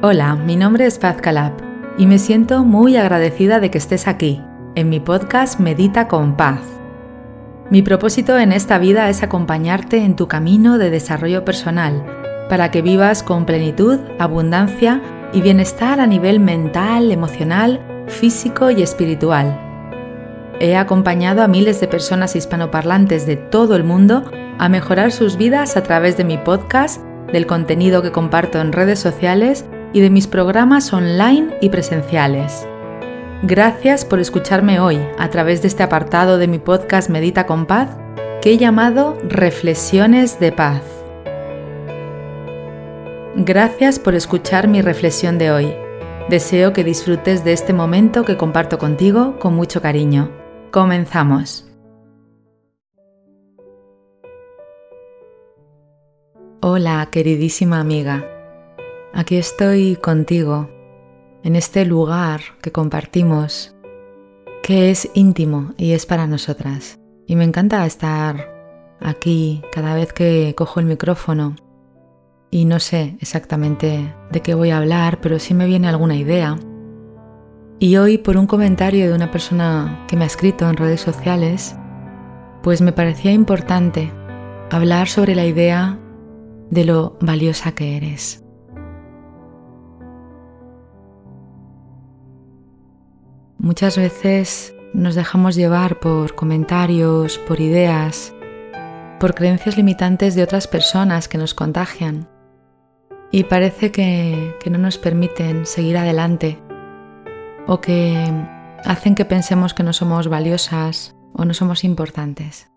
Hola, mi nombre es Paz Calab y me siento muy agradecida de que estés aquí, en mi podcast Medita con Paz. Mi propósito en esta vida es acompañarte en tu camino de desarrollo personal, para que vivas con plenitud, abundancia y bienestar a nivel mental, emocional, físico y espiritual. He acompañado a miles de personas hispanoparlantes de todo el mundo a mejorar sus vidas a través de mi podcast, del contenido que comparto en redes sociales y de mis programas online y presenciales. Gracias por escucharme hoy a través de este apartado de mi podcast Medita con Paz que he llamado Reflexiones de Paz. Gracias por escuchar mi reflexión de hoy. Deseo que disfrutes de este momento que comparto contigo con mucho cariño. Comenzamos. Hola, queridísima amiga. Aquí estoy contigo, en este lugar que compartimos, que es íntimo y es para nosotras. Y me encanta estar aquí cada vez que cojo el micrófono y no sé exactamente de qué voy a hablar, pero sí me viene alguna idea. Y hoy por un comentario de una persona que me ha escrito en redes sociales, pues me parecía importante hablar sobre la idea de lo valiosa que eres. Muchas veces nos dejamos llevar por comentarios, por ideas, por creencias limitantes de otras personas que nos contagian y parece que, no nos permiten seguir adelante o que hacen que pensemos que no somos valiosas o no somos importantes.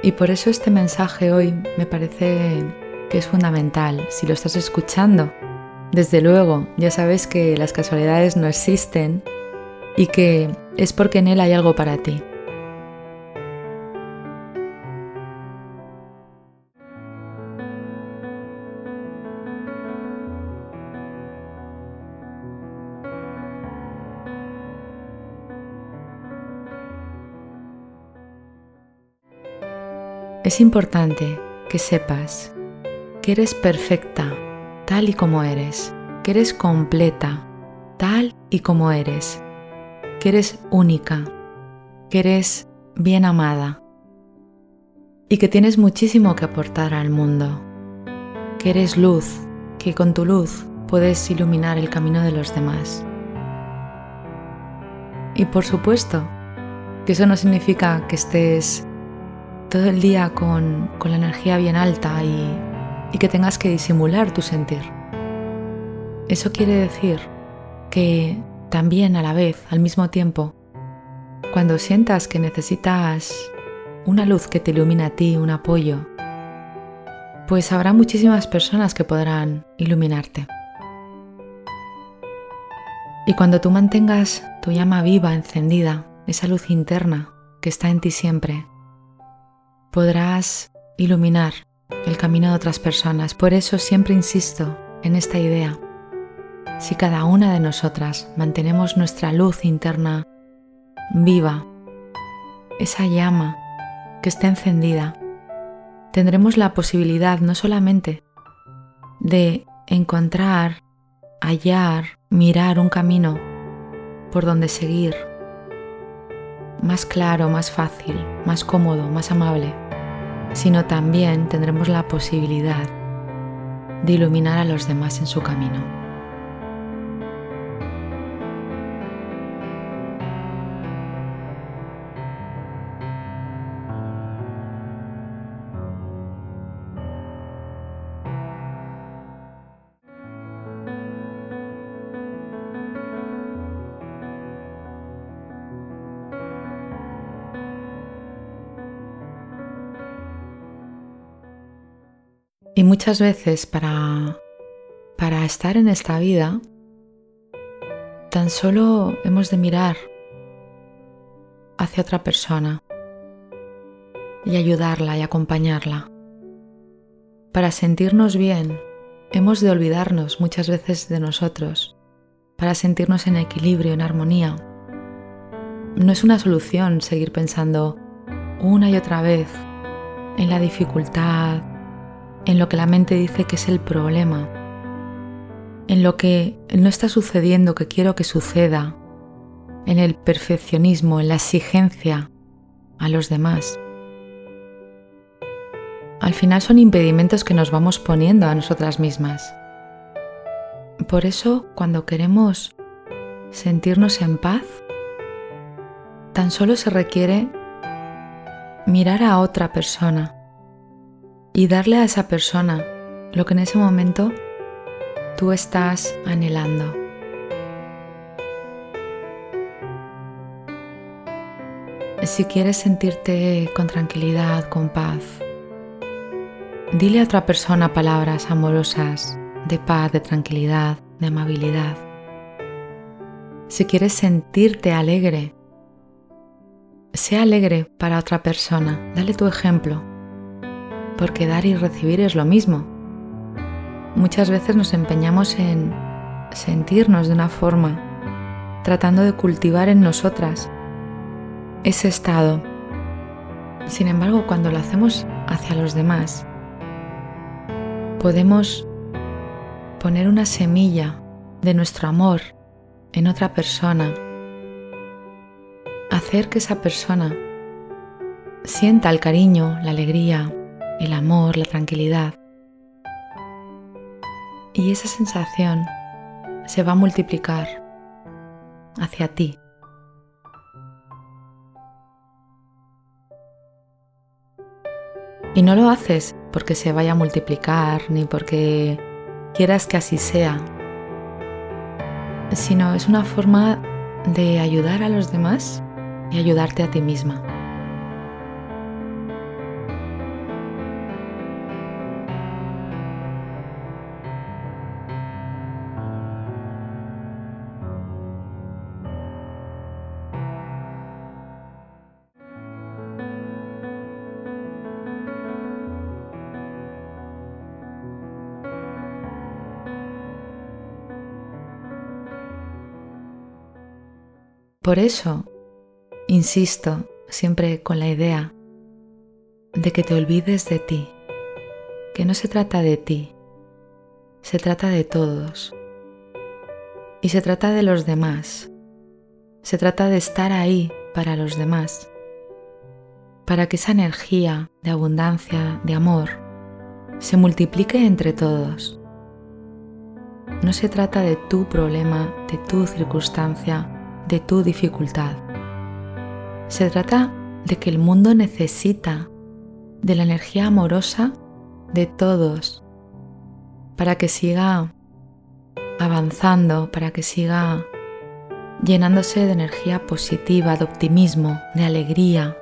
Y por eso este mensaje hoy me parece que es fundamental. Si lo estás escuchando desde luego, ya sabes que las casualidades no existen y que es porque en él hay algo para ti. Es importante que sepas que eres perfecta tal y como eres, que eres completa, tal y como eres, que eres única, que eres bien amada y que tienes muchísimo que aportar al mundo, que eres luz, que con tu luz puedes iluminar el camino de los demás. Y por supuesto, que eso no significa que estés todo el día con, con la energía bien alta y y que tengas que disimular tu sentir. Eso quiere decir que también a la vez, al mismo tiempo, cuando sientas que necesitas una luz que te ilumine a ti, un apoyo, pues habrá muchísimas personas que podrán iluminarte. Y cuando tú mantengas tu llama viva, encendida, esa luz interna que está en ti siempre, podrás iluminar el camino de otras personas. Por eso siempre insisto en esta idea. Si cada una de nosotras mantenemos nuestra luz interna viva, esa llama que esté encendida, tendremos la posibilidad no solamente de encontrar, hallar, mirar un camino por donde seguir, más claro, más fácil, más cómodo, más amable, sino también tendremos la posibilidad de iluminar a los demás en su camino. Muchas veces para, para estar en esta vida, tan solo hemos de mirar hacia otra persona y ayudarla y acompañarla. Para sentirnos bien, hemos de olvidarnos muchas veces de nosotros, para sentirnos en equilibrio, en armonía. No es una solución seguir pensando una y otra vez en la dificultad, en lo que la mente dice que es el problema, en lo que no está sucediendo que quiero que suceda, en el perfeccionismo, en la exigencia a los demás. Al final son impedimentos que nos vamos poniendo a nosotras mismas. Por eso, cuando queremos sentirnos en paz, tan solo se requiere mirar a otra persona y darle a esa persona lo que en ese momento tú estás anhelando. Si quieres sentirte con tranquilidad, con paz, dile a otra persona palabras amorosas de paz, de tranquilidad, de amabilidad. Si quieres sentirte alegre, sea alegre para otra persona, dale tu ejemplo, porque dar y recibir es lo mismo. Muchas veces nos empeñamos en sentirnos de una forma, tratando de cultivar en nosotras ese estado. Sin embargo, cuando lo hacemos hacia los demás, podemos poner una semilla de nuestro amor en otra persona, hacer que esa persona sienta el cariño, la alegría, el amor, la tranquilidad. Y esa sensación se va a multiplicar hacia ti. Y no lo haces porque se vaya a multiplicar ni porque quieras que así sea, sino es una forma de ayudar a los demás y ayudarte a ti misma. Por eso, insisto siempre con la idea de que te olvides de ti, que no se trata de ti, se trata de todos. Y se trata de los demás, se trata de estar ahí para los demás, para que esa energía de abundancia, de amor, se multiplique entre todos. No se trata de tu problema, de tu circunstancia, de tu dificultad. Se trata de que el mundo necesita de la energía amorosa de todos para que siga avanzando, para que siga llenándose de energía positiva, de optimismo, de alegría.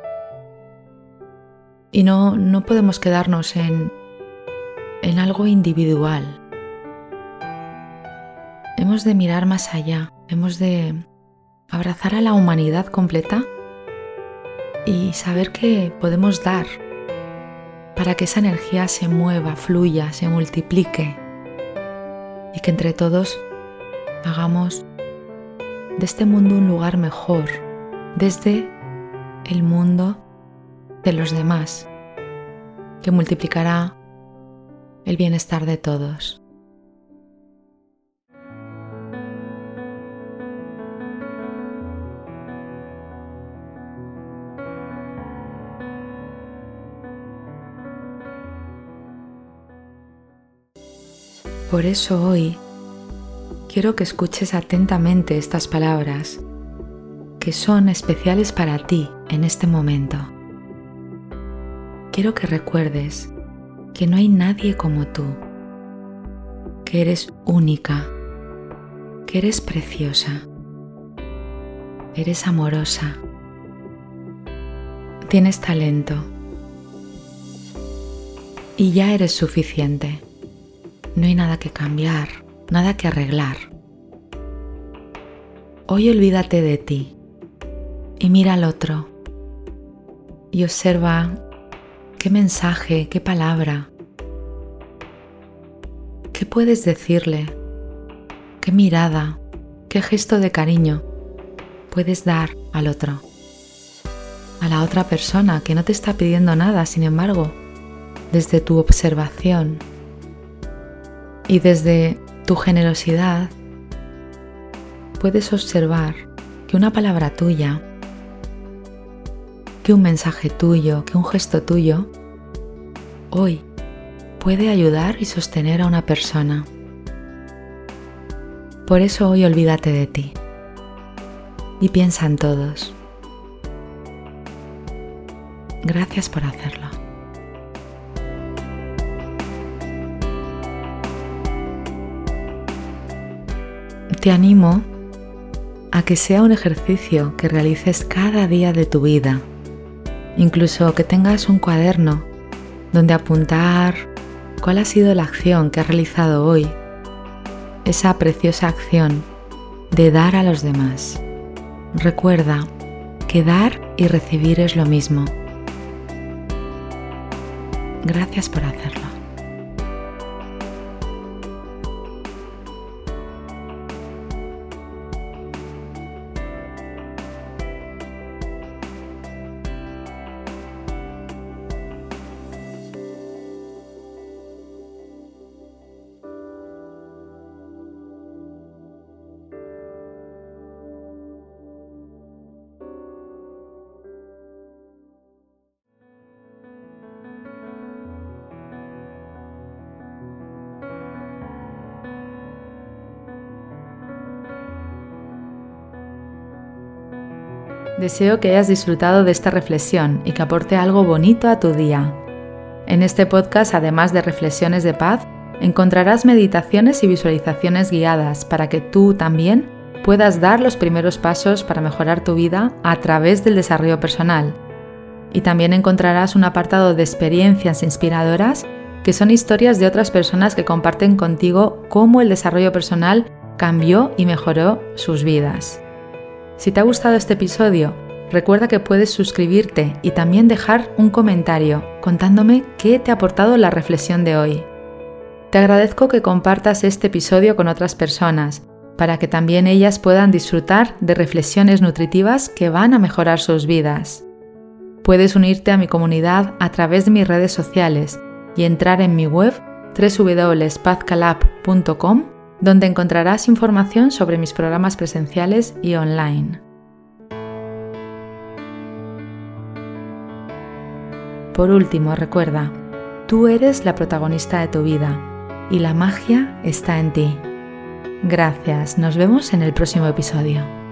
Y no, no podemos quedarnos en, en algo individual. Hemos de mirar más allá, hemos de abrazar a la humanidad completa y saber que podemos dar para que esa energía se mueva, fluya, se multiplique y que entre todos hagamos de este mundo un lugar mejor, desde el mundo de los demás, que multiplicará el bienestar de todos. Por eso hoy quiero que escuches atentamente estas palabras que son especiales para ti en este momento. Quiero que recuerdes que no hay nadie como tú, que eres única, que eres preciosa, eres amorosa, tienes talento y ya eres suficiente. No hay nada que cambiar, nada que arreglar. Hoy olvídate de ti y mira al otro y observa qué mensaje, qué palabra, qué puedes decirle, qué mirada, qué gesto de cariño puedes dar al otro, a la otra persona que no te está pidiendo nada, sin embargo, desde tu observación y desde tu generosidad, puedes observar que una palabra tuya, que un mensaje tuyo, que un gesto tuyo, hoy puede ayudar y sostener a una persona. Por eso hoy olvídate de ti y piensa en todos. Gracias por hacerlo. Te animo a que sea un ejercicio que realices cada día de tu vida, incluso que tengas un cuaderno donde apuntar cuál ha sido la acción que has realizado hoy, esa preciosa acción de dar a los demás. Recuerda que dar y recibir es lo mismo. Gracias por hacerlo. Deseo que hayas disfrutado de esta reflexión y que aporte algo bonito a tu día. En este podcast, además de reflexiones de paz, encontrarás meditaciones y visualizaciones guiadas para que tú también puedas dar los primeros pasos para mejorar tu vida a través del desarrollo personal. Y también encontrarás un apartado de experiencias inspiradoras que son historias de otras personas que comparten contigo cómo el desarrollo personal cambió y mejoró sus vidas. Si te ha gustado este episodio, recuerda que puedes suscribirte y también dejar un comentario contándome qué te ha aportado la reflexión de hoy. Te agradezco que compartas este episodio con otras personas para que también ellas puedan disfrutar de reflexiones nutritivas que van a mejorar sus vidas. Puedes unirte a mi comunidad a través de mis redes sociales y entrar en mi web www.pazcalab.com donde encontrarás información sobre mis programas presenciales y online. Por último, recuerda, tú eres la protagonista de tu vida y la magia está en ti. Gracias, nos vemos en el próximo episodio.